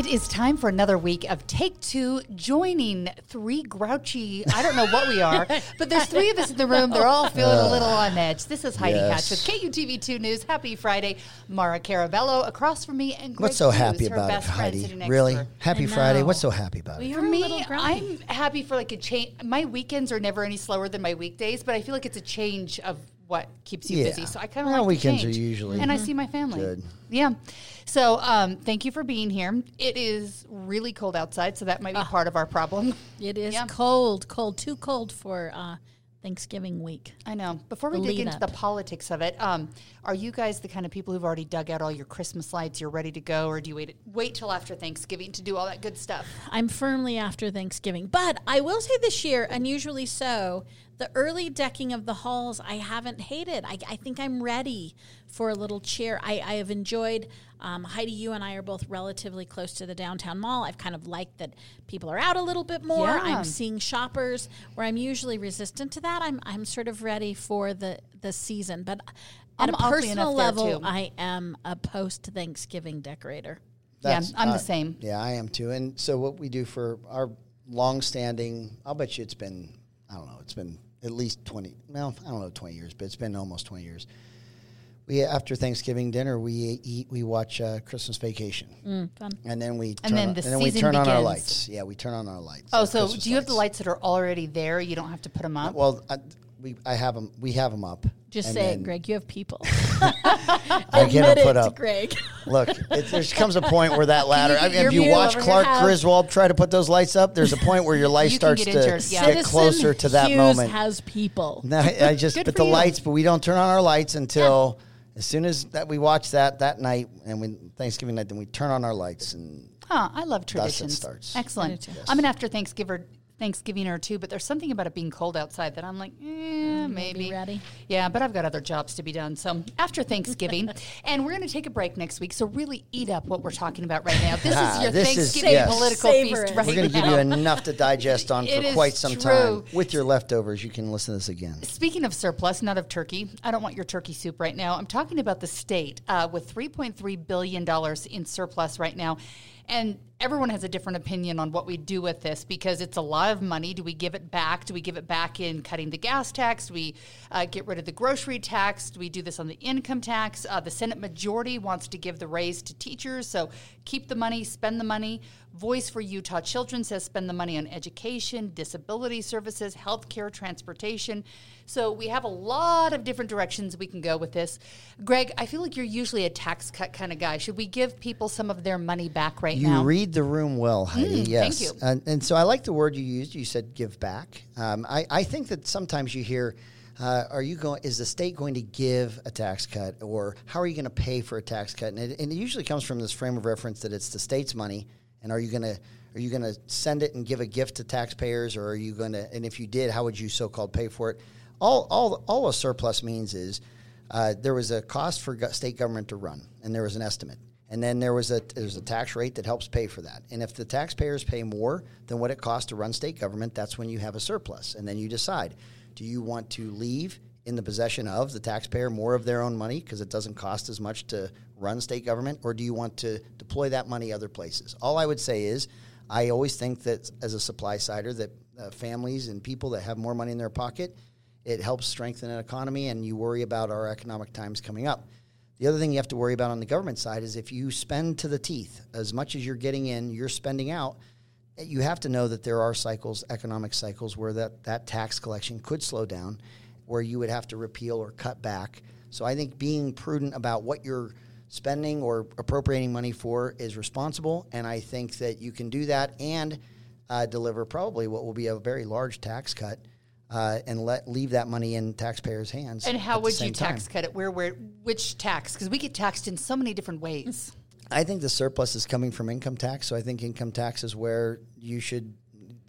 It is time for another week of Take Two, joining three grouchy, I don't know what we are, but there's three of us in the room. They're all feeling a little on edge. This is Heidi Yes. Hatch with KUTV2 News. Happy Friday. Maura Carabello across from me and Greg What's so Hughes, happy about it, Heidi? Really? Happy Friday. What's so happy about We it? are For a me. I'm happy for like a change. My weekends are never any slower than my weekdays, but I feel like it's a change of what keeps you Yeah. busy. So I kind of Well, like weekends the are usually and I see my family. good. Yeah. So um, thank you for being here. It is really cold outside, so that might be part of our problem. It is Yeah. cold, cold, too cold for uh, Thanksgiving week. I know. Before we The dig into up. the politics of it, um, are you guys the kind of people who've already dug out all your Christmas lights? You're ready to go, or do you wait wait till after Thanksgiving to do all that good stuff? I'm firmly after Thanksgiving. But I will say this year, unusually so, the early decking of the halls I haven't hated. I, I think I'm ready for a little cheer. I, I have enjoyed, um, Heidi, you and I are both relatively close to the downtown mall. I've kind of liked that people are out a little bit more. Yeah. I'm seeing shoppers where I'm usually resistant to that. I'm, I'm sort of ready for the, the season. But at I'm a personal level. I am a post Thanksgiving decorator. That's- yeah, I'm uh, the same. Yeah, I am too. And so what we do for our long-standing, I'll bet you it's been, I don't know, it's been at least 20, well, I don't know 20 years, but it's been almost 20 years. We after Thanksgiving dinner, we eat, we watch uh, Christmas Vacation, Fun. and then we And turn then on, the and then we turn on our begins. lights. Yeah, we turn on our lights. Oh, so Christmas do you have the lights that are already there? You don't have to put them up. Well, I, we I have them. We have them up. Just and say it, Greg. You have people. Admit it, up. Greg. Look, it, there comes a point where that ladder. I mean, if you watch Clark? Griswold try to put those lights up, there's a point where your life You starts get to injured, yeah. get Citizen closer to that Hughes moment. has people. No, I just but the you. lights, but we don't turn on our lights until as soon as that we watch that that night and when Thanksgiving night, then we turn on our lights and Huh, I love Thus it traditions. starts. Excellent. too. I'm an after Thanksgiving Thanksgiving or two, but there's something about it being cold outside that I'm like, eh, maybe. ready. Yeah, but I've got other jobs to be done. So after Thanksgiving, and we're going to take a break next week. So really eat up what we're talking about right now. This Ah, is your this is- Thanksgiving yes. political Savor feast it. right we're going to give you enough to digest on for quite some true. time. With your leftovers, you can listen to this again. Speaking of surplus, not of turkey, I don't want your turkey soup right now. I'm talking about the state uh, with $3.3 billion in surplus right now. And everyone has a different opinion on what we do with this because it's a lot of money. Do we give it back? Do we give it back in cutting the gas tax? Do we uh, get rid of the grocery tax? Do we do this on the income tax? Uh, the Senate majority wants to give the raise to teachers. So keep the money, spend the money. Voice for Utah Children says spend the money on education, disability services, healthcare, transportation. So we have a lot of different directions we can go with this. Greg, I feel like you're usually a tax cut kind of guy. Should we give people some of their money back right You now? You read the room well, Heidi. Mm, yes, thank you. And, and so I like the word you used. You said "give back." Um, I, I think that sometimes you hear, uh, "Are you going? Is the state going to give a tax cut, or how are you going to pay for a tax cut?" And it, and it usually comes from this frame of reference that it's the state's money, and are you going to are you going to send it and give a gift to taxpayers, or are you going to? And if you did, how would you so-called pay for it? All all all a surplus means is uh, there was a cost for state government to run, and there was an estimate. And then there was a there's a tax rate that helps pay for that. And if the taxpayers pay more than what it costs to run state government, that's when you have a surplus. And then you decide, do you want to leave in the possession of the taxpayer more of their own money because it doesn't cost as much to run state government, or do you want to deploy that money other places? All I would say is, I always think that as a supply sider, that uh, families and people that have more money in their pocket, it helps strengthen an economy, and you worry about our economic times coming up. The other thing you have to worry about on the government side is if you spend to the teeth, as much as you're getting in, you're spending out. You have to know that there are cycles, economic cycles, where that, that tax collection could slow down, where you would have to repeal or cut back. So I think being prudent about what you're spending or appropriating money for is responsible, and I think that you can do that and uh, deliver probably what will be a very large tax cut. Uh, and let leave that money in taxpayers' hands. And how would you same time. tax cut it? Where, where, which tax? Because we get taxed in so many different ways. I think the surplus is coming from income tax, so I think income tax is where you should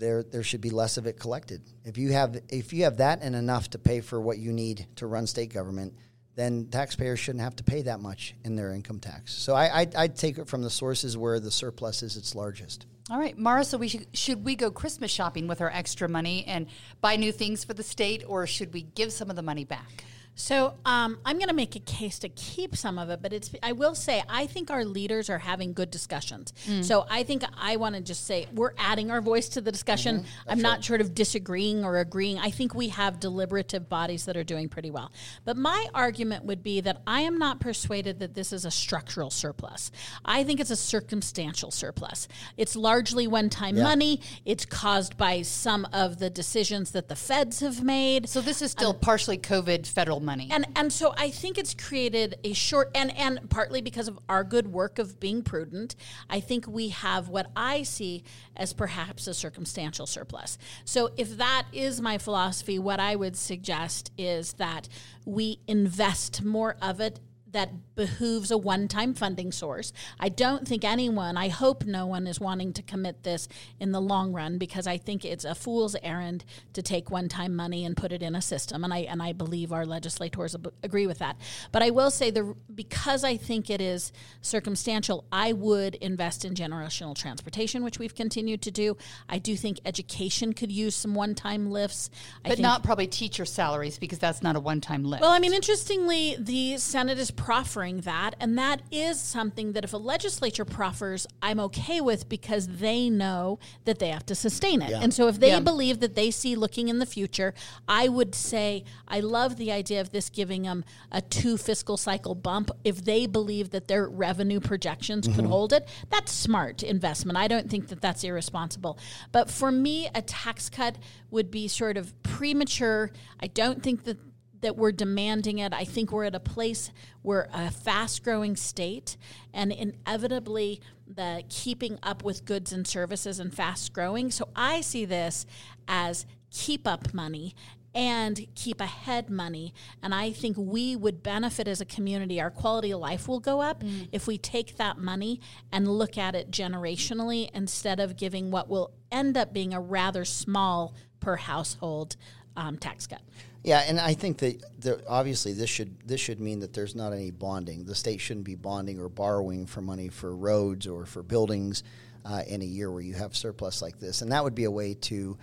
there there should be less of it collected. If you have if you have that and enough to pay for what you need to run state government, then taxpayers shouldn't have to pay that much in their income tax. So I I'd, I'd take it from the sources where the surplus is its largest. All right, Maura. So we should should we go Christmas shopping with our extra money and buy new things for the state, or should we give some of the money back? So um, I'm going to make a case to keep some of it, but it's. I will say I think our leaders are having good discussions. Mm. So I think I want to just say we're adding our voice to the discussion. Mm-hmm. I'm not sort of disagreeing or agreeing. I think we have deliberative bodies that are doing pretty well. But my argument would be that I am not persuaded that this is a structural surplus. I think it's a circumstantial surplus. It's largely one-time money. It's caused by some of the decisions that the feds have made. So this is um, still partially COVID federal money. And and so I think it's created a short and and partly because of our good work of being prudent, I think we have what I see as perhaps a circumstantial surplus. So if that is my philosophy, what I would suggest is that we invest more of it that behooves a one time funding source. I don't think anyone, I hope no one is wanting to commit this in the long run because I think it's a fool's errand to take one time money and put it in a system. And I, and I believe our legislators ab- agree with that. But I will say, the because I think it is circumstantial, I would invest in generational transportation, which we've continued to do. I do think education could use some one time lifts. I but think not probably teacher salaries because that's not a one-time lift. well, I mean, interestingly, the Senate is proffering that, and that is something that if a legislature proffers, I'm okay with because they know that they have to sustain it. And so if they Yeah. believe that they see looking in the future, I would say I love the idea of this giving them a two fiscal cycle bump. If they believe that their revenue projections could mm-hmm. hold it, that's smart investment. I don't think that that's irresponsible. But for me, a tax cut would be sort of premature. I don't think that that we're demanding it. I think we're at a place we're a fast growing state, and inevitably the keeping up with goods and services and fast growing. So I see this as keep up money and keep ahead money. And I think we would benefit as a community. Our quality of life will go up if we take that money and look at it generationally instead of giving what will end up being a rather small per household um, tax cut. Yeah, and I think that obviously this should this should mean that there's not any bonding. The state shouldn't be bonding or borrowing for money for roads or for buildings uh, in a year where you have surplus like this, and that would be a way to.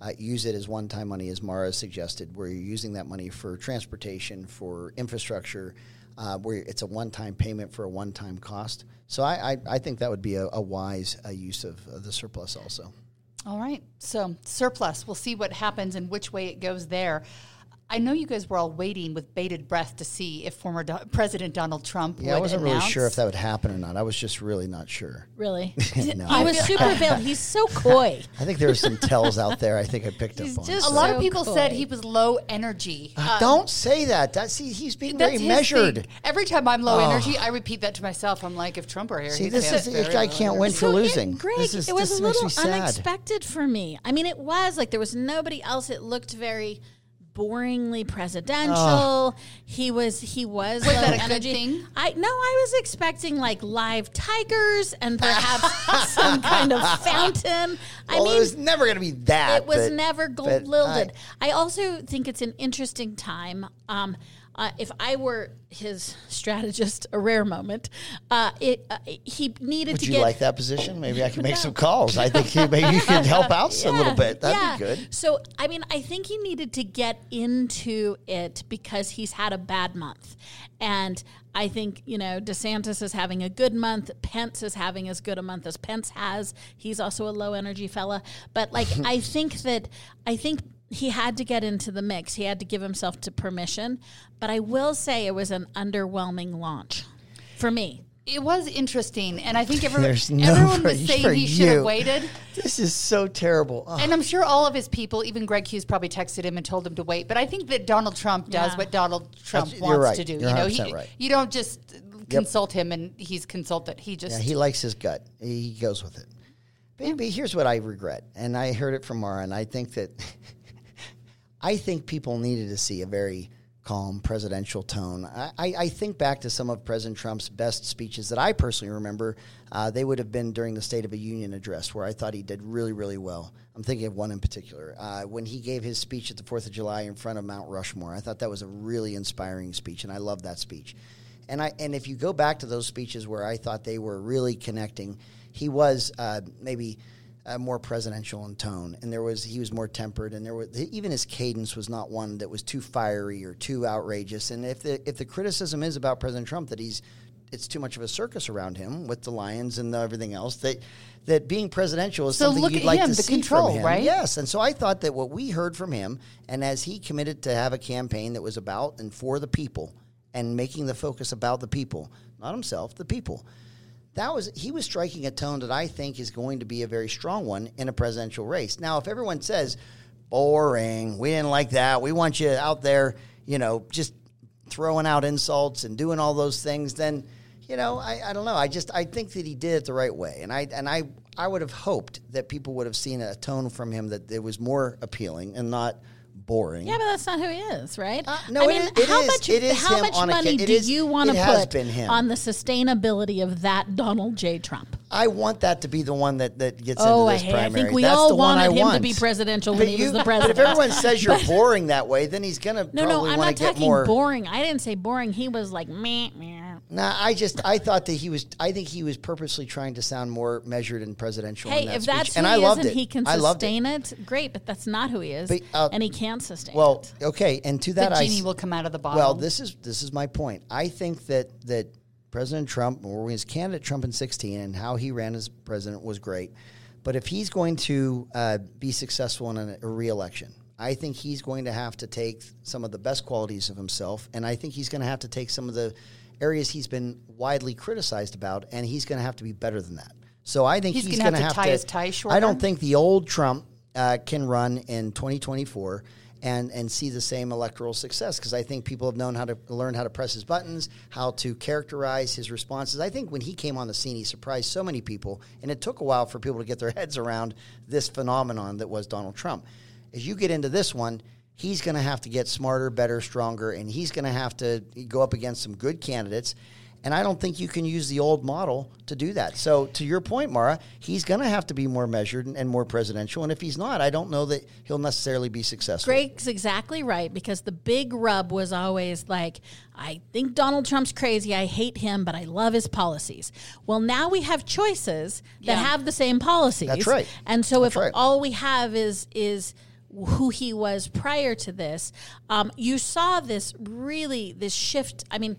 Uh, use it as one-time money, as Maura suggested, where you're using that money for transportation, for infrastructure, uh, where it's a one-time payment for a one-time cost. So I, I, I think that would be a, a wise uh, use of the surplus also. All right. So surplus. We'll see what happens and which way it goes there. I know you guys were all waiting with bated breath to see if former Do- President Donald Trump Yeah, would I wasn't really sure if that would happen or not. I was just really not sure. Really? No. He was super veiled. He's so coy. I think there were some tells out there. I think I picked He's up on. just A so. lot of people said he was low energy. Uh, Don't say that. That see, he's being that's very measured. thing. Every time I'm low energy, I repeat that to myself. I'm like, if Trump were here, See, he'd this is I'm this guy can't win for So it- losing. Greg, this is, it was this a little unexpected for me. I mean, it was like there was nobody else. It looked very boringly presidential. He was he was, Was low that a good energy. thing? I no, I was expecting like live tigers and perhaps some kind of fountain. I mean, it was never going to be that. it was but- never but gold lilded. I- I, also think it's an interesting time. Um, uh, if I were his strategist, a rare moment, uh, it, uh, he needed Would to you like that position? Maybe I can make some calls. I think you, maybe you could help out a little bit. That'd yeah. be good. So, I mean, I think he needed to get into it because he's had a bad month. And I think, you know, DeSantis is having a good month. Pence is having as good a month as Pence has. He's also a low energy fella. But, like, I think that, I think he had to get into the mix. He had to give himself to permission. But I will say it was an underwhelming launch for me. It was interesting, and I think everyone, There's no everyone was saying he should have waited. This is so terrible. Oh, And I'm sure all of his people, even Greg Hughes, probably texted him and told him to wait. But I think that Donald Trump does Yeah. what Donald Trump That's- wants right. to do. You're you know, he, right. you don't just consult him, and he's consulted. He just Yeah, he likes his gut. He goes with it. Baby, here's what I regret, and I heard it from Maura, and I think that I think people needed to see a very calm presidential tone. I, I, think back to some of President Trump's best speeches that I personally remember. Uh, they would have been during the State of the Union address, where I thought he did really, really well. I'm thinking of one in particular. Uh, when he gave his speech at the Fourth of July in front of Mount Rushmore, I thought that was a really inspiring speech, and I love that speech. And I and if you go back to those speeches where I thought they were really connecting, he was uh, maybe uh, more presidential in tone, and there was he was more tempered, and there was even his cadence was not one that was too fiery or too outrageous. And if the if the criticism is about President Trump that he's it's too much of a circus around him with the lions and the everything else that that being presidential is So something you'd like him, to the see control, from him. right? Yes, and so I thought that what we heard from him, and as he committed to have a campaign that was about and for the people, and making the focus about the people, not himself, the people. That was he was striking a tone that I think is going to be a very strong one in a presidential race. Now, if everyone says boring, we didn't like that, we want you out there, you know, just throwing out insults and doing all those things, then you know, I, I don't know. I just I think that he did it the right way, and I and I I would have hoped that people would have seen a tone from him that it was more appealing and not boring. Yeah, but that's not who he is, right? Uh, no, I mean, is- it how is- much it is how much on a ca- money it do is- you want to put been him. on the sustainability of that Donald J. Trump? I want that to be the one that, that gets Oh, into I this hate. primary. I think we That's all the one wanted I him to be presidential But when he was you- the But if everyone says you're boring that way, then he's going to No, no, I'm not talking boring. I didn't say boring. He was like meh, meh. Nah, I just I thought that he was. I think he was purposely trying to sound more measured and presidential. in Hey, that if speech. that's and who I he loved is and it. he can I loved it. sustain it, great. But that's not who he is, But, uh, and he can't sustain it. Well, it. okay, and to the that I genie s- will come out of the bottle. Well, this is this is my point. I think that that President Trump, or his candidate Trump in sixteen, and how he ran as president was great. But if he's going to uh, be successful in a, a reelection, I think he's going to have to take some of the best qualities of himself, and I think he's going to have to take some of the areas he's been widely criticized about, and he's going to have to be better than that. So I think He's he's, gonna have to to tie his tie shorter? I don't think the old Trump uh, can run in 2024 and and see the same electoral success because I think people have known how to learn how to press his buttons, how to characterize his responses. I think when he came on the scene, he surprised so many people, and it took a while for people to get their heads around this phenomenon that was Donald Trump. As you get into this one, he's going to have to get smarter, better, stronger, and he's going to have to go up against some good candidates. And I don't think you can use the old model to do that. So, to your point, Maura, he's going to have to be more measured and, more presidential. And if he's not, I don't know that he'll necessarily be successful. Greg's exactly right because the big rub was always like, I think Donald Trump's crazy. I hate him, but I love his policies. Well, now we have choices that Yeah. have the same policies. That's right. And so That's if right. all we have is is who he was prior to this, um, you saw this really this shift. I mean.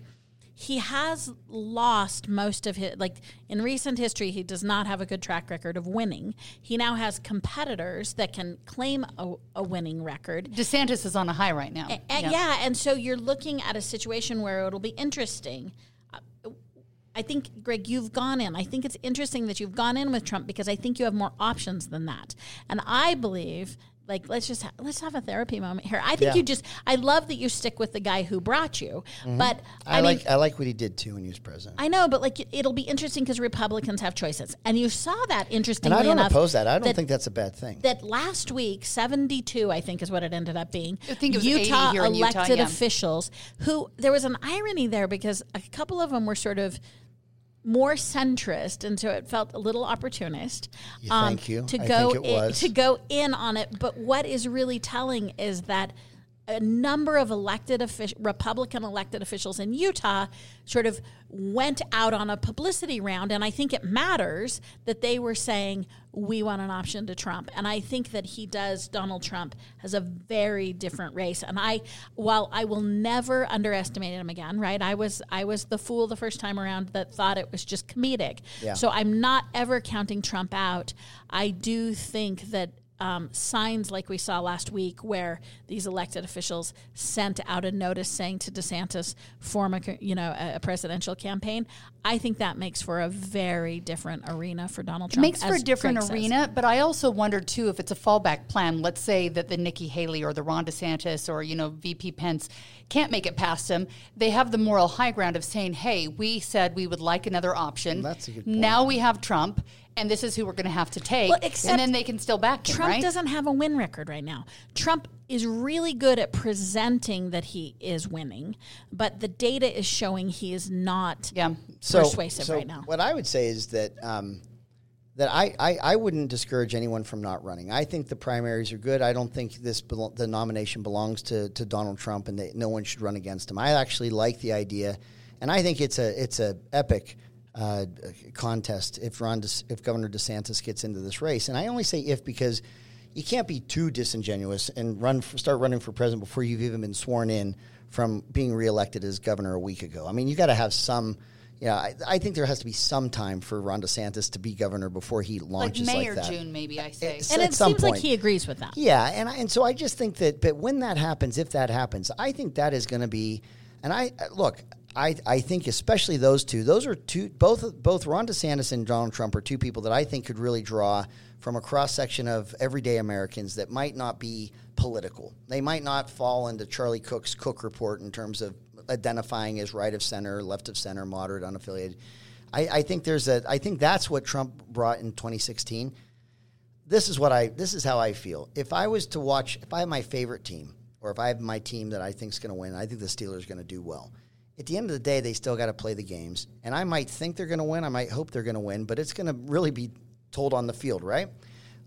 He has lost most of his like in recent history. He does not have a good track record of winning. He now has competitors that can claim a, a winning record, DeSantis is on a high right now. and, yeah. and so you're looking at a situation where it'll be interesting. I think, Greg, you've gone in. I think it's interesting that you've gone in with Trump because I think you have more options than that. And I believe, like, let's just ha- let's have a therapy moment here. I think Yeah. you just. I love that you stick with the guy who brought you, mm-hmm. but I, I, mean, like I like what he did too when he was president. I know, but like it'll be interesting because Republicans have choices, and you saw that and interestingly I don't enough. oppose that. I don't think that's a bad thing. that last week, 72, I think is what it ended up being. I think it was Utah here in Utah, elected yeah. officials who, there was an irony there because a couple of them were sort of more centrist, and so it felt a little opportunist. um, thank you. To I go in, to go in on it, but what is really telling is that a number of elected offic- Republican elected officials in Utah sort of went out on a publicity round, and I think it matters that they were saying we want an option to Trump, and I think that he does. Donald Trump has a very different race, and I, while I will never underestimate him again, right? I was I was the fool the first time around that thought it was just comedic. Yeah. So I'm not ever counting Trump out. I do think that um, signs like we saw last week, where these elected officials sent out a notice saying to DeSantis, form a you know a, a presidential campaign. I think that makes for a very different arena for Donald Trump. It makes for a as different Greg says. arena, but I also wonder too if it's a fallback plan. Let's say that the Nikki Haley or the Ron DeSantis or you know VP Pence can't make it past him. They have the moral high ground of saying, "Hey, we said we would like another option. That's a good point. Now we have Trump, and this is who we're going to have to take." Well, except and then they can still back him, Trump right? doesn't have a win record right now. Trump is really good at presenting that he is winning, but the data is showing he is not Yeah. persuasive so right now. What I would say is that um, that I, I, I wouldn't discourage anyone from not running. I think the primaries are good. I don't think this belo- the nomination belongs to, to Donald Trump and that no one should run against him. I actually like the idea, and I think it's a it's a epic uh, contest if Ron De, if Governor DeSantis gets into this race. And I only say if because you can't be too disingenuous and run for, start running for president before you've even been sworn in from being reelected as governor a week ago. I mean, you got to have some. Yeah, I, I think there has to be some time for Ron DeSantis to be governor before he launches like launches May like or that. June, maybe I say. It's- and at it some seems like he agrees with that. Yeah, and I, and so I just think that, but when that happens, if that happens, I think that is going to be, and I look, I I think especially those two, those are two both both Ron DeSantis and Donald Trump are two people that I think could really draw from a cross section of everyday Americans that might not be political. They might not fall into Charlie Cook's Cook report in terms of identifying as right of center, left of center, moderate, unaffiliated. I, I think there's a. I think that's what Trump brought in 2016 this is what I this is how I feel. If I was to watch, if I have my favorite team, or if I have my team that I think is going to win, I think the Steelers are going to do well. At the end of the day, they still got to play the games, and I might think they're going to win. I might hope they're going to win, but it's going to really be told on the field, right?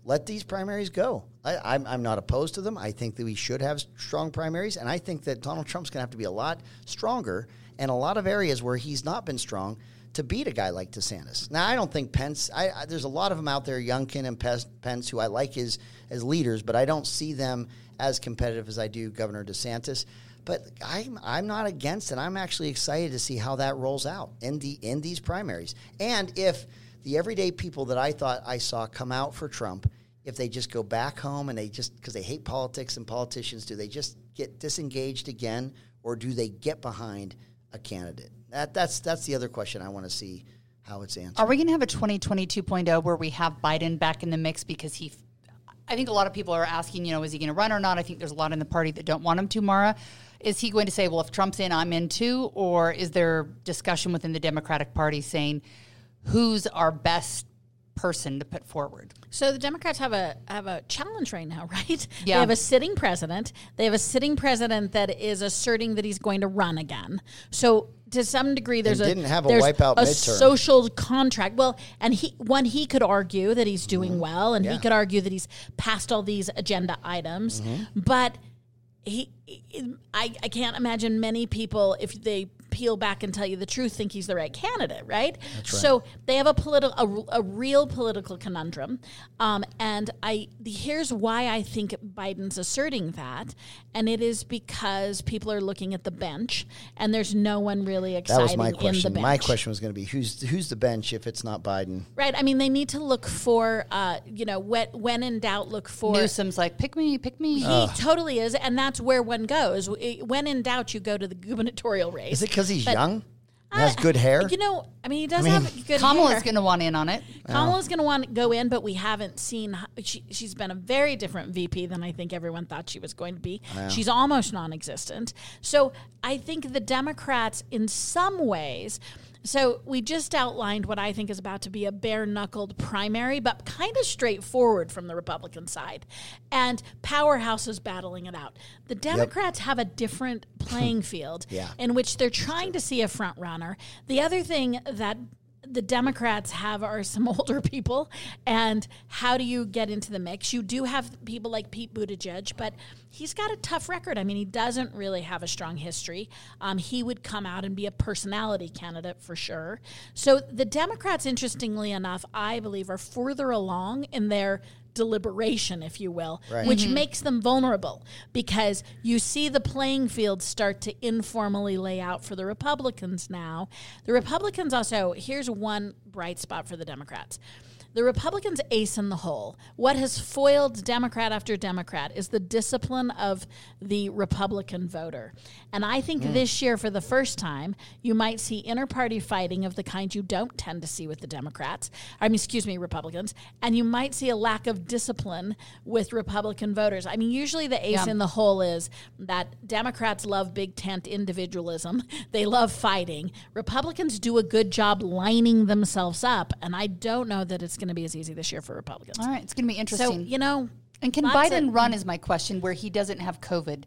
Let these primaries go. I, I'm, I'm not opposed to them. I think that we should have strong primaries, and I think that Donald Trump's going to have to be a lot stronger in a lot of areas where he's not been strong to beat a guy like DeSantis. Now, I don't think Pence. I, I, there's a lot of them out there, Youngkin and Pence, who I like as as leaders, but I don't see them as competitive as I do Governor DeSantis. But I'm I'm not against it. I'm actually excited to see how that rolls out in the in these primaries, and if the everyday people that I thought I saw come out for Trump, if they just go back home and they just because they hate politics and politicians, do they just get disengaged again, or do they get behind a candidate? That that's that's the other question I want to see how it's answered. Are we going to have a 2022.0 where we have Biden back in the mix because he? I think a lot of people are asking, you know, is he going to run or not? I think there's a lot in the party that don't want him to. Maura, is he going to say, well, if Trump's in, I'm in too, or is there discussion within the Democratic Party saying who's our best person to put forward? So the Democrats have a have a challenge right now, right? Yeah. They have a sitting president. They have a sitting president that is asserting that he's going to run again. So to some degree, there's And a didn't have a there's wipeout a midterm. social contract. Well, and he one he could argue that he's doing well, and he Mm-hmm. Could argue that he's passed all these agenda items, Mm-hmm. but he, I, I can't imagine many people if they peel back and tell you the truth think he's the right candidate right, so they have a political a, a real political conundrum um, and i here's why i think biden's asserting that and it is because people are looking at the bench and there's no one really excited. that exciting was my in the question. bench My question was going to be who's who's the bench if it's not Biden? right i mean they need to look for uh, you know when, when in doubt look for Newsom's like, pick me, pick me. He totally is, and that's where one goes. When in doubt, you go to the gubernatorial race. Is it because he's But- young? And has good hair? You know, I mean, he does mean, have good Kamala's hair. going to want in on it. Kamala's going to want to go in, but we haven't seen. She, she's been a very different VP than I think everyone thought she was going to be. She's almost non-existent. So I think the Democrats, in some ways. So we just outlined what I think is about to be a bare-knuckled primary, but kind of straightforward from the Republican side, and powerhouses battling it out. The Democrats have a different playing field Yeah. in which they're trying to see a front runner. The other thing that the Democrats have are some older people, and how do you get into the mix? You do have people like Pete Buttigieg, but he's got a tough record. I mean, he doesn't really have a strong history. Um, he would come out and be a personality candidate for sure. So the Democrats, interestingly enough, I believe, are further along in their deliberation, if you will, Right. which mm-hmm. makes them vulnerable because you see the playing field start to informally lay out for the Republicans now. The Republicans also, here's one bright spot for the Democrats. The Republicans ace in the hole. What has foiled Democrat after Democrat is the discipline of the Republican voter. And I think Hmm. this year, for the first time, you might see inter party fighting of the kind you don't tend to see with the Democrats. I mean, excuse me, Republicans. And you might see a lack of discipline with Republican voters. I mean, usually the ace Yeah. in the hole is that Democrats love big tent individualism, they love fighting. Republicans do a good job lining themselves up. And I don't know that it's going to be as easy this year for Republicans. All right, it's going to be So, interesting. you know, And can Lots Biden of- run is my question where he doesn't have COVID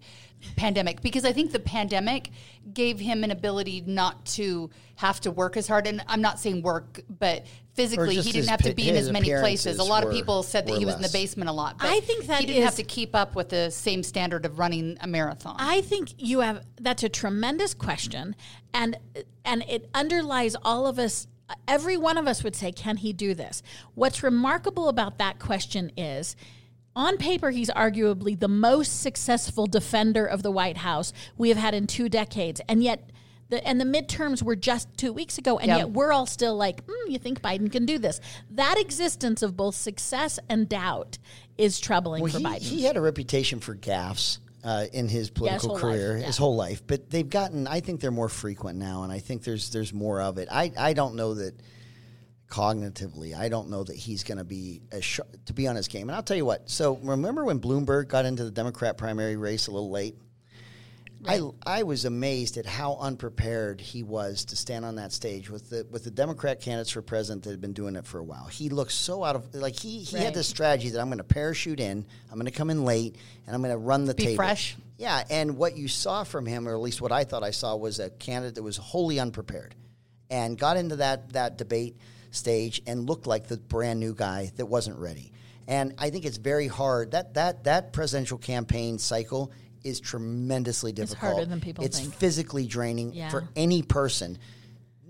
pandemic because I think the pandemic gave him an ability not to have to work as hard and I'm not saying work but physically he didn't have to be in as many places. A appearances lot of people said that he was in the basement a lot. But I think that he didn't have to keep up with the same standard of running a marathon. I think you have that's a tremendous question and and it underlies all of us every one of us would say can he do this what's remarkable about that question is on paper he's arguably the most successful defender of the white house we have had in two decades and yet the, and the midterms were just two weeks ago, and Yeah. yet we're all still like, mm, you think Biden can do this? That existence of both success and doubt is troubling Well, for he, Biden. he had a reputation for gaffes uh, in his political whole life, career, yeah. his whole life. But they've gotten, I think they're more frequent now, and I think there's there's more of it. I, I don't know that cognitively, I don't know that he's going to be as sh- to be on his game. And I'll tell you what. So remember when Bloomberg got into the Democrat primary race a little late? I, I was amazed at how unprepared he was to stand on that stage with the with the Democrat candidates for president that had been doing it for a while. He looked so out of like he, he Right. had this strategy that I'm going to parachute in, I'm going to come in late, and I'm going to run the Be table. fresh. Yeah, and what you saw from him, or at least what I thought I saw, was a candidate that was wholly unprepared, and got into that that debate stage and looked like the brand new guy that wasn't ready. And I think it's very hard that that that presidential campaign cycle is tremendously difficult. It's harder than people it's think. physically draining Yeah. for any person.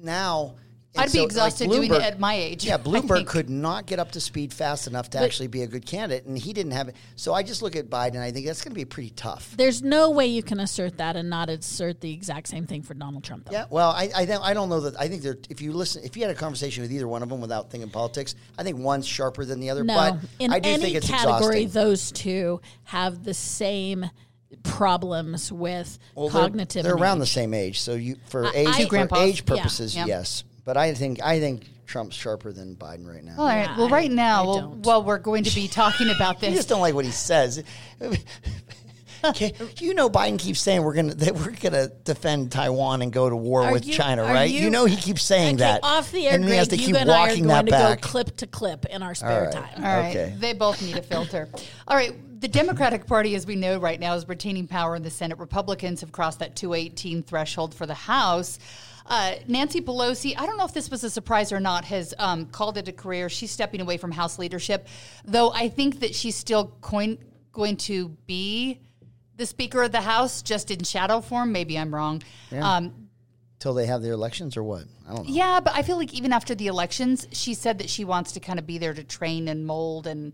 Now. I'd be so, like, exhausted doing it at my age, Yeah, Bloomberg could not get up to speed fast enough to actually be a good candidate, and he didn't have it. So I just look at Biden, and I think that's going to be pretty tough. There's no way you can assert that and not assert the exact same thing for Donald Trump, though. Yeah, well, I I don't, I don't know that. I think if you listen, if you had a conversation with either one of them without thinking politics, I think one's sharper than the other. No, but in I do any think it's category, exhausting. those two have the same problems with Well, they're- cognitive. They're, and around the same age, so you for I- age I- for age purposes, Yeah. yes. But I think I think Trump's sharper than Biden right now. All right. Yeah, well, I- right now, I well, well, we're going to be talking about this. You just don't like what he says. Okay, you know, Biden keeps saying we're gonna that we're gonna defend Taiwan and go to war Are with you- China, right? you- You, know, he keeps saying Okay, that. off the air, and he has to keep you and I are walking going that to back. go clip to clip in our spare right. time. All right. Okay. They both need a filter. All right. The Democratic Party, as we know right now, is retaining power in the Senate. Republicans have crossed that 218 threshold for the House. Uh, Nancy Pelosi, I don't know if this was a surprise or not, has um, called it a career. She's stepping away from House leadership, though I think that she's still going, going to be the Speaker of the House, just in shadow form. Maybe I'm wrong. Um, Till they have their elections or what? I don't know. yeah, but I feel like even after the elections, she said that she wants to kind of be there to train and mold and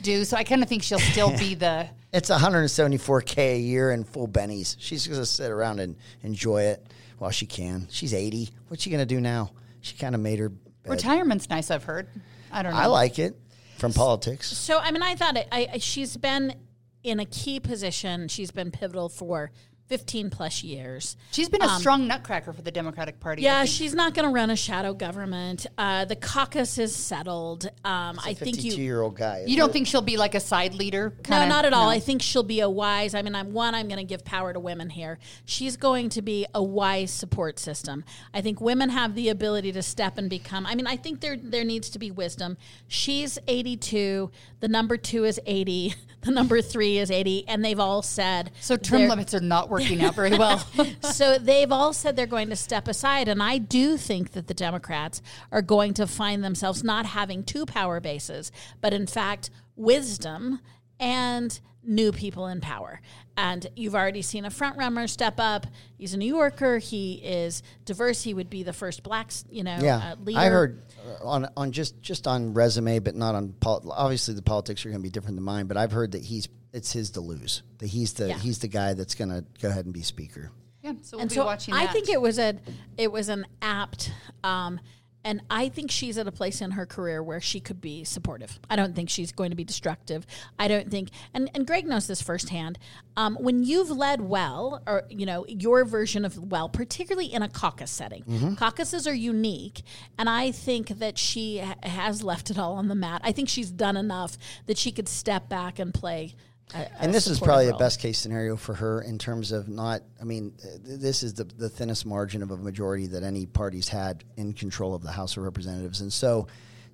do. So I kind of think she'll still be the. It's 174k a year and full bennies. She's going to sit around and enjoy it while she can. She's 80. What's she going to do now? She kind of made her. Bed. Retirement's nice, I've heard. I don't know. I like it from politics. So, I mean, I thought it, I, I- she's been in a key position. She's been pivotal for 15 plus years. She's been a strong nutcracker for the Democratic Party. Yeah, she's not going to run a shadow government. Uh, the caucus is settled. Um, I think 52 you. year old guy. You don't think she'll be like a side leader? No, kinda? not at all. No. I think she'll be a wise. I mean, I'm one. I'm going to give power to women here. She's going to be a wise support system. I think women have the ability to step and become. I mean, I think there there needs to be wisdom. She's 82. The number two is 80. The number three is 80, and they've all said So term limits are not working out very well. so they've all said they're going to step aside. And I do think that the Democrats are going to find themselves not having two power bases, but in fact, wisdom and new people in power. And you've already seen a front runner step up. He's a New Yorker. He is diverse. He would be the first black, you know, Yeah, uh, leader. I heard uh, on on just just on resume, but not on pol- obviously the politics are going to be different than mine. But I've heard that he's it's his to lose. That he's the Yeah. he's the guy that's going to go ahead and be speaker. yeah, so we'll and be so watching I think it was a it was an apt um, and I think she's at a place in her career where she could be supportive. I don't think she's going to be destructive. I don't think, and, and Greg knows this firsthand. Um, when you've led well, or you know your version of well, particularly in a caucus setting, Mm-hmm. caucuses are unique, and I think that she ha- has left it all on the mat. I think she's done enough that she could step back and play. A and this is probably a best case scenario for her in terms of not. I mean, th- this is the the thinnest margin of a majority that any party's had in control of the House of Representatives, and so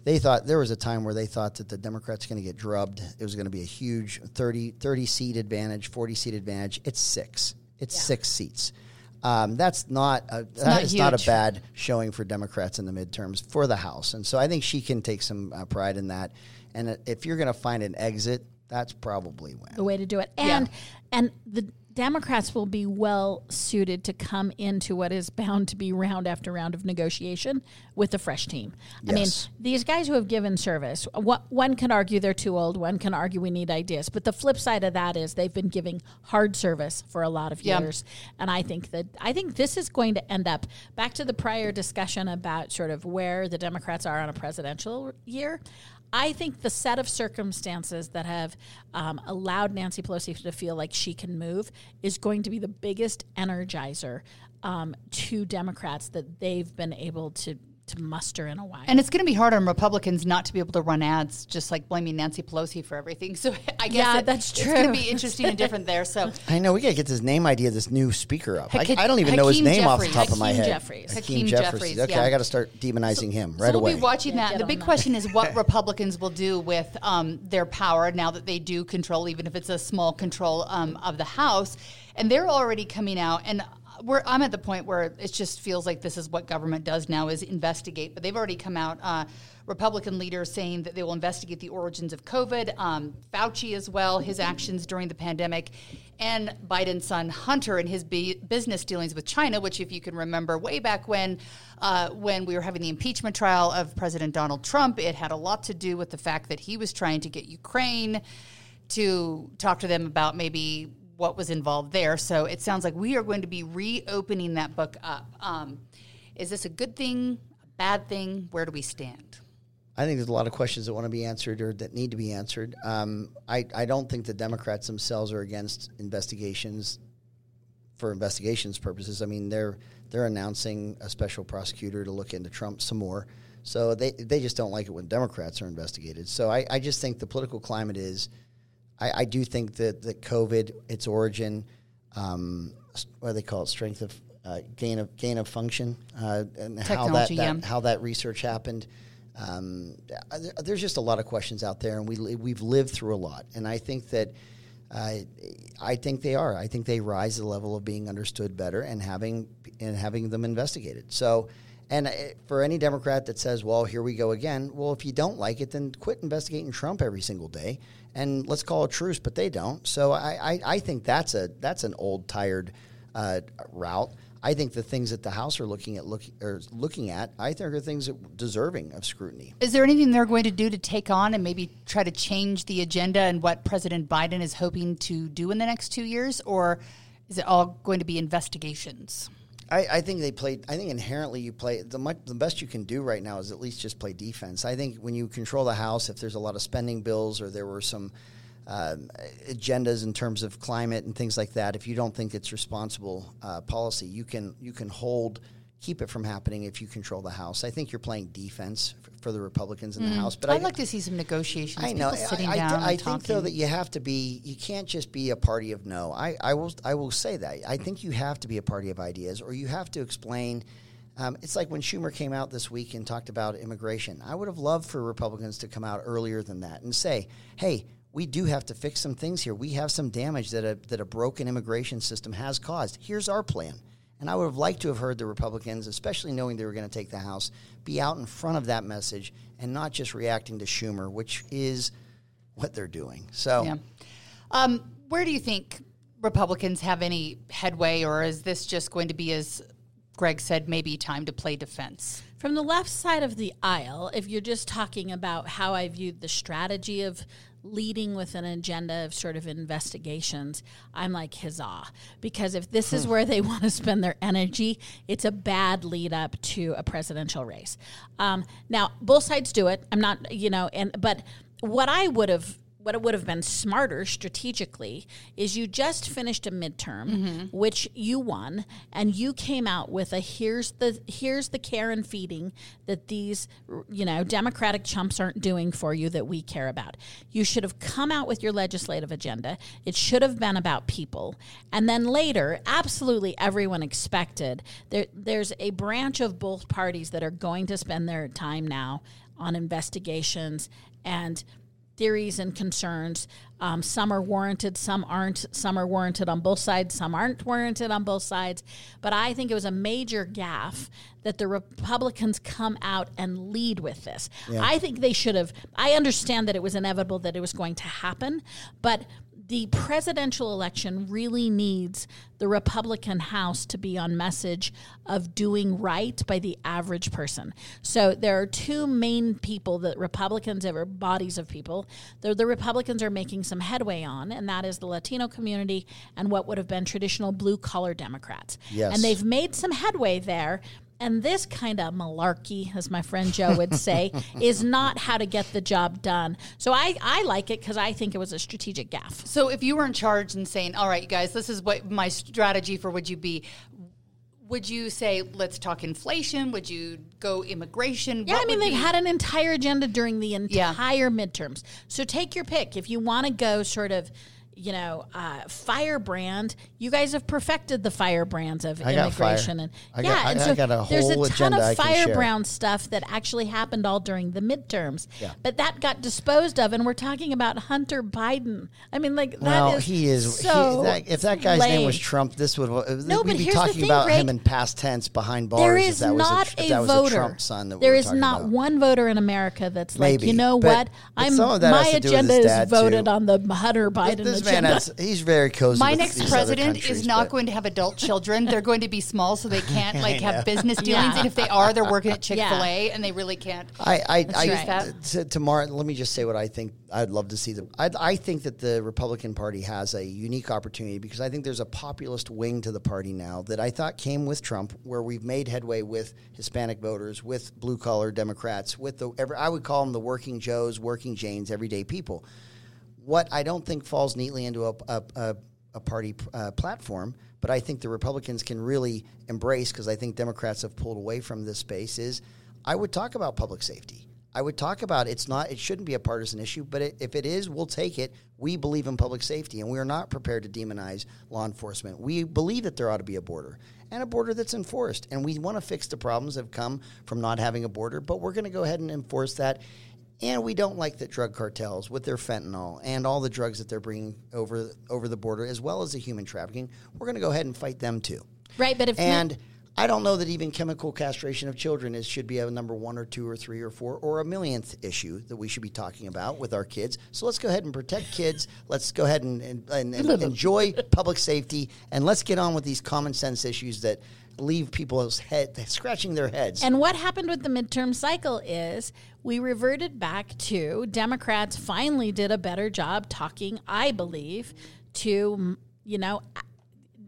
they thought there was a time where they thought that the Democrats going to get drubbed. It was going to be a huge 30, 30 seat advantage, forty seat advantage. It's six. It's six seats. Um, that's not a, that not is not a bad showing for Democrats in the midterms for the House, and so I think she can take some uh, pride in that. And uh, if you're going to find an exit, that's probably when. the way to do it. And and the Democrats will be well suited to come into what is bound to be round after round of negotiation with a fresh team. I mean, these guys who have given service, wha- one can argue they're too old, one can argue we need ideas, but the flip side of that is they've been giving hard service for a lot of Yeah. years. And I think that I think this is going to end up back to the prior discussion about sort of where the Democrats are on a presidential year. I think the set of circumstances that have um, allowed Nancy Pelosi to feel like she can move is going to be the biggest energizer um, to Democrats that they've been able to to muster in a while. And it's going to be hard on Republicans not to be able to run ads, just like blaming Nancy Pelosi for everything. So I guess Yeah, it- that's It's going to be interesting and different there. So I know we got to get this name idea, this new speaker up. I, Hakeem- I don't even know his Hakeem name off the Jeffries. top of my Hakeem head. Jeffries. Hakeem Jeffries, Okay, yeah. I got to start demonizing him So right we'll away. be watching Yeah, that. The big that. question is what Republicans will do with um, their power now that they do control, even if it's a small control um, of the House. And they're already coming out and. We're, I'm at the point where it just feels like this is what government does now is investigate. But they've already come out, uh, Republican leaders saying that they will investigate the origins of COVID, um, Fauci as well, his actions during the pandemic, and Biden's son Hunter and his business dealings with China, which, if you can remember, way back when, uh, when we were having the impeachment trial of President Donald Trump, it had a lot to do with the fact that he was trying to get Ukraine to talk to them about maybe what was involved there. So it sounds like we are going to be reopening that book up. Um, is this a good thing, a bad thing? Where do we stand? I think there's a lot of questions that want to be answered or that need to be answered. Um, I, I don't think the Democrats themselves are against investigations for investigations purposes. I mean, they're they're announcing a special prosecutor to look into Trump some more. So they they just don't like it when Democrats are investigated. So I, I just think the political climate is. I, I do think that that COVID, its origin, um, what do they call it, strength of uh, gain of gain of function, uh, and how that, that yeah. how that research happened. Um, there- there's just a lot of questions out there, and we we've lived through a lot. And I think that uh, I think they are. I think they rise to the level of being understood better and having and having them investigated. So. And uh, for any Democrat that says, "Well, here we go again," well, if you don't like it, then quit investigating Trump every single day, and let's call a truce. But they don't. So I, I, I think that's a that's an old, tired uh, route. I think the things that the House are looking at look, or looking at, I think are things deserving of scrutiny. Is there anything they're going to do to take on and maybe try to change the agenda and what President Biden is hoping to do in the next two years? Or is it all going to be investigations? I, I think they play. I think inherently you play the much, the best you can do right now is at least just play defense. I think when you control the House, if there's a lot of spending bills or there were some um, agendas in terms of climate and things like that, if you don't think it's responsible uh, policy, you can you can hold keep it from happening if you control the House. I think you're playing defense for the Republicans in the House. But I'd I, like to see some negotiations. I know. people sitting I, I, down. I and think though that you have to be. You can't just be a party of no. I, I will. I will say that. I think you have to be a party of ideas, or you have to explain. Um, it's like when Schumer came out this week and talked about immigration. I would have loved for Republicans to come out earlier than that and say, "Hey, we do have to fix some things here. We have some damage that a that a broken immigration system has caused. Here's our plan." And I would have liked to have heard the Republicans, especially knowing they were going to take the House, be out in front of that message and not just reacting to Schumer, which is what they're doing. So Yeah. Um, where do you think Republicans have any headway, or is this just going to be, as Greg said, maybe time to play defense? From the left side of the aisle, if you're just talking about how I viewed the strategy of leading with an agenda of sort of investigations, I'm like, huzzah. Because if this is where they want to spend their energy, it's a bad lead up to a presidential race. Um, now, both sides do it. I'm not, you know, and, but what I would have what it would have been smarter strategically is you just finished a midterm mm-hmm. which you won and you came out with a here's the here's the care and feeding that these you know democratic chumps aren't doing for you that we care about. You should have come out with your legislative agenda. It should have been about people. And then later absolutely everyone expected there there's a branch of both parties that are going to spend their time now on investigations and theories and concerns. Um, some are warranted, some aren't. Some are warranted on both sides, some aren't warranted on both sides. But I think it was a major gaffe that the Republicans come out and lead with this. Yeah. I think they should have. I understand that it was inevitable that it was going to happen, but the presidential election really needs the Republican House to be on message of doing right by the average person. So there are two main people that Republicans or bodies of people that the Republicans are making some headway on, and that is the Latino community and what would have been traditional blue collar Democrats. Yes. And they've made some headway there, and this kind of malarkey, as my friend Joe would say, is not how to get the job done. So I, I like it because I think it was a strategic gaffe. So if you were in charge and saying, all right, guys, this is what my strategy for would you be, would you say let's talk inflation would you go immigration yeah what i mean they've be? had an entire agenda during the entire yeah. midterms so take your pick if you want to go sort of you know, uh, firebrand. You guys have perfected the firebrands of I immigration, and I yeah, got, and I, so a there's a ton of firebrand stuff that actually happened all during the midterms. Yeah. but that got disposed of, and we're talking about Hunter Biden. I mean, like well, that is he is. So he, that, if that guy's lame. name was Trump, this would no, we'd but be here's talking the thing, about Greg, him in past tense behind bars. There is not was a, a voter. A Trump son that there we is not about. one voter in America that's Maybe, like, you know but, what? But I'm my agenda is voted too. on the Hunter Biden this agenda. Man has, he's very cozy. My next president is not going to have adult children. They're going to be small, so they can't like have business dealings. Yeah. And if they are, they're working at Chick Fil A, and they really can't. I, I, I right. to, to Martin, let me just say what I think. I'd love to see them. I, I think that the Republican Party has a unique opportunity because I think there's a populist wing to the party now that I thought came with Trump, where we've made headway with Hispanic voters, with blue collar Democrats, with the every, I would call them the working Joes, working Janes, everyday people. What I don't think falls neatly into a, a, a a party uh, platform, but I think the Republicans can really embrace because I think Democrats have pulled away from this space. Is I would talk about public safety. I would talk about it's not it shouldn't be a partisan issue, but it, if it is, we'll take it. We believe in public safety, and we are not prepared to demonize law enforcement. We believe that there ought to be a border and a border that's enforced, and we want to fix the problems that have come from not having a border. But we're going to go ahead and enforce that and we don't like that drug cartels with their fentanyl and all the drugs that they're bringing over over the border, as well as the human trafficking. We're going to go ahead and fight them too. Right, but if and I don't know that even chemical castration of children is should be a number one or two or three or four or a millionth issue that we should be talking about with our kids. So let's go ahead and protect kids. Let's go ahead and, and, and, and enjoy public safety, and let's get on with these common sense issues that leave people's head scratching their heads. And what happened with the midterm cycle is we reverted back to Democrats finally did a better job talking, I believe, to you know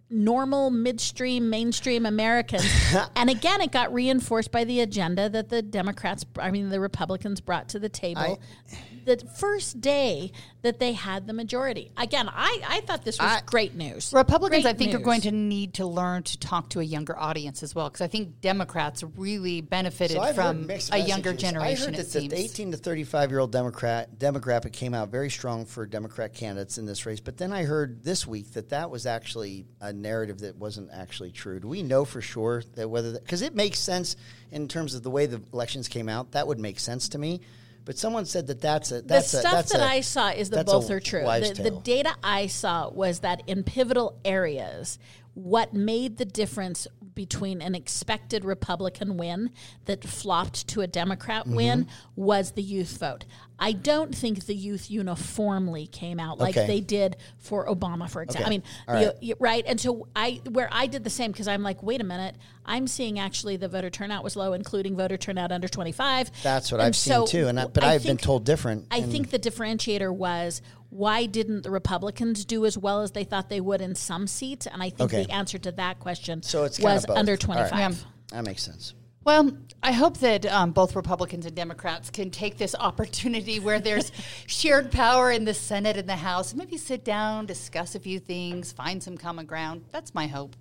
normal midstream mainstream Americans. and again, it got reinforced by the agenda that the Democrats, I mean, the Republicans brought to the table. I, the first day that they had the majority. Again, I, I thought this was I, great news. Republicans, great I think, news. are going to need to learn to talk to a younger audience as well, because I think Democrats really benefited so from a younger generation. I heard that the 18 to 35 year old Democrat demographic came out very strong for Democrat candidates in this race, but then I heard this week that that was actually a narrative that wasn't actually true. Do we know for sure that whether because it makes sense in terms of the way the elections came out? That would make sense to me. But someone said that that's a that's the a, stuff that's that a, I saw is that both are true. The, the, data I saw was that in pivotal areas, what made the difference between an expected Republican win that flopped to a Democrat Mm-hmm. win was the youth vote. I don't think the youth uniformly came out like Okay. they did for Obama, for example. Okay. I mean, All you- right. you- right? And so I, where I did the same because I'm like, wait a minute, I'm seeing actually the voter turnout was low, including voter turnout under 25. That's what And I've seen too, and I, but I I've been told different. I think the differentiator was why didn't the Republicans do as well as they thought they would in some seats? And I think Okay. the answer to that question so. It's was under All right. 25. Yeah. That makes sense. Well, I hope that um, both Republicans and Democrats can take this opportunity where there's shared power in the Senate and the House, maybe sit down, discuss a few things, find some common ground. That's my hope,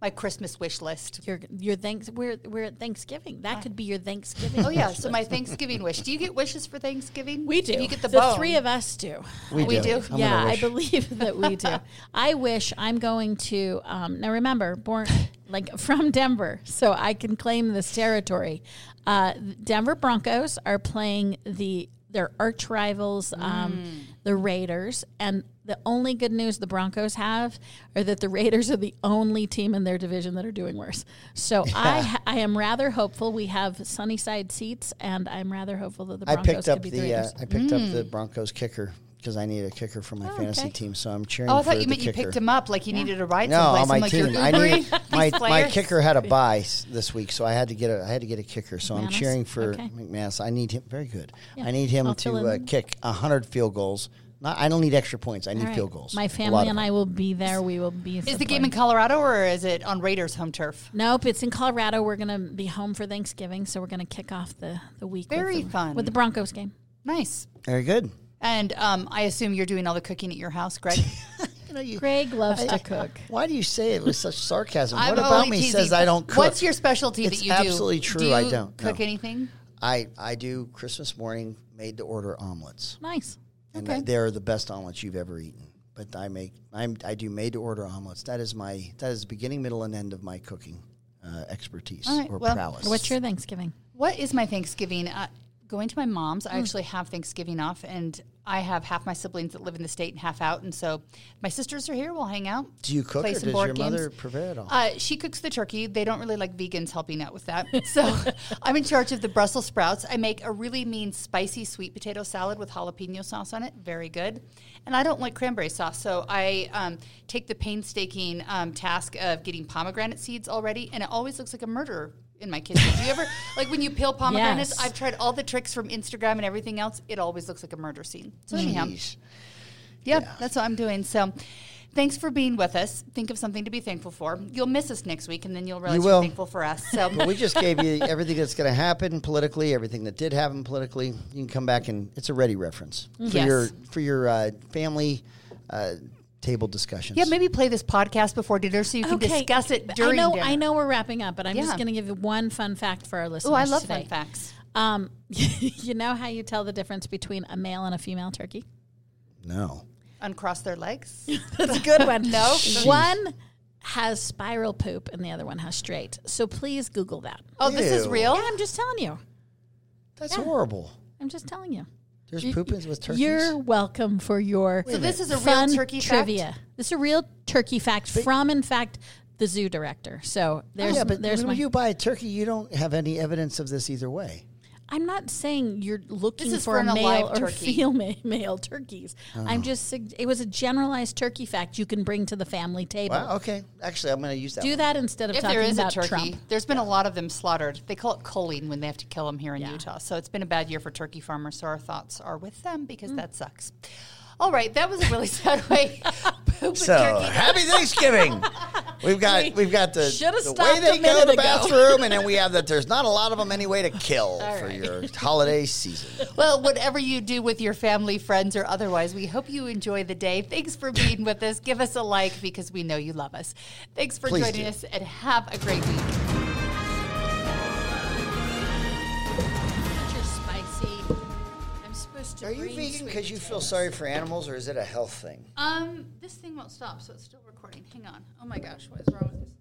my Christmas wish list. Your your thanks we're we're at Thanksgiving. That could be your Thanksgiving. Oh yeah, so my Thanksgiving wish. Do you get wishes for Thanksgiving? We do. You get the, the bone. three of us do. We, We do? I'm yeah, I believe that we do. I wish I'm going to um, now. Remember, born like from Denver, so I can claim this territory. Uh, Denver Broncos are playing the their arch rivals, um, Mm. the Raiders, and the only good news the Broncos have are that the Raiders are the only team in their division that are doing worse. So I I am rather hopeful we have sunny side seats, and I'm rather hopeful that the I Broncos picked could up be the. the Uh, Raiders. I picked up the Broncos kicker because I need a kicker for my Oh, fantasy okay. team. So I'm cheering. Oh, I for thought you the meant you picked him up like you needed a ride No, someplace. on my I'm like, team. I need my my kicker had a bye this week, so I had to get a I had to get a kicker. So I'm cheering for Okay. McManus. I need him. Very good. Yeah. I need him I'll to uh, in. kick hundred field goals. Not. I don't need extra points. I need All right. field goals. My family and. I will be there. We will be. Is the game in. Colorado or is it on Raiders home turf? Nope, it's in Colorado. We're going to be home for Thanksgiving, so we're going to kick off the, the week. Very with the, fun. with the Broncos game. Nice. Very good. And um, I assume you're doing all the cooking at your house, Greg. You know, you, Greg loves to cook. why do you say it with such sarcasm? I'm what about me teasing. says I don't cook? What's your specialty It's that you do? absolutely true, Do you I don't, cook no. anything. I I do Christmas morning made to order omelets, Nice. and Okay. they're the best omelets you've ever eaten. But I make I'm I do made to order omelets. That is my that is beginning, middle, and end of my cooking uh, expertise All right, or well, prowess. What's your Thanksgiving? What is my Thanksgiving? Uh, going to my mom's. Hmm. I actually have Thanksgiving off, and I have half my siblings that live in the state and half out. And so my sisters are here. We'll hang out. do you cook play or some does board your games. mother prepare it all? Uh, she cooks the turkey. They don't really like vegans helping out with that. So I'm in charge of the Brussels sprouts. I make a really mean spicy sweet potato salad with jalapeno sauce on it. Very good. And I don't like cranberry sauce. So I um, take the painstaking um, task of getting pomegranate seeds already. And it always looks like a murder in my kitchen. Do you ever, like when you peel pomegranates, Yes. I've tried all the tricks from Instagram and everything else. It always looks like a murder scene. So anyhow. Jeez. Yeah, that's what I'm doing. So thanks for being with us. Think of something to be thankful for. You'll miss us next week, and then you'll realize You are thankful for us. So But we just gave you everything that's going to happen politically, everything that did happen politically. You can come back and it's a ready reference for Yes. your for your uh, family uh, table discussions. yeah, maybe play this podcast before dinner so you can discuss it during I know, dinner. I know we're wrapping up, but I'm Yeah. just going to give you one fun fact for our listeners. Oh, I love today. fun facts. Um, you know how you tell the difference between a male and a female turkey? No. Uncross their legs. That's a good one. No? One has spiral poop and the other one has straight. So please Google that. Oh, this is real. Yeah, I'm just telling you. That's Yeah. horrible. I'm just telling you. There's poopins with turkeys. You're welcome for your So this is a real fun turkey fact? trivia. This is a real turkey fact from, in fact, the zoo director. So there's yeah, but there's when my. you buy a turkey, you don't have any evidence of this either way. I'm not saying you're looking for, for an male or turkey. female male turkeys. Oh. I'm just it was a generalized turkey fact you can bring to the family table. Wow. Okay. Actually, I'm going to use that. Do one. that instead of If talking there is a about turkey, Trump. there's been a lot of them slaughtered. They call it culling when they have to kill them here in Yeah. Utah. So it's been a bad year for turkey farmers. So our thoughts are with them Mm. because that sucks. All right, that was a really sad way. So happy Thanksgiving. We've got We we, have got the, the way they go to the ago. bathroom, and then we have that. There's not a lot of them anyway to kill for right. your holiday season. Well, whatever you do with your family, friends, or otherwise, we hope you enjoy the day. Thanks for being with us. Give us a like because we know you love us. Thanks for Please joining do. us and have a great week. To. Are you vegan because you feel sorry for animals, or is it a health thing? Um, this thing won't stop, so it's still recording. Hang on. Oh my gosh, what is wrong with this?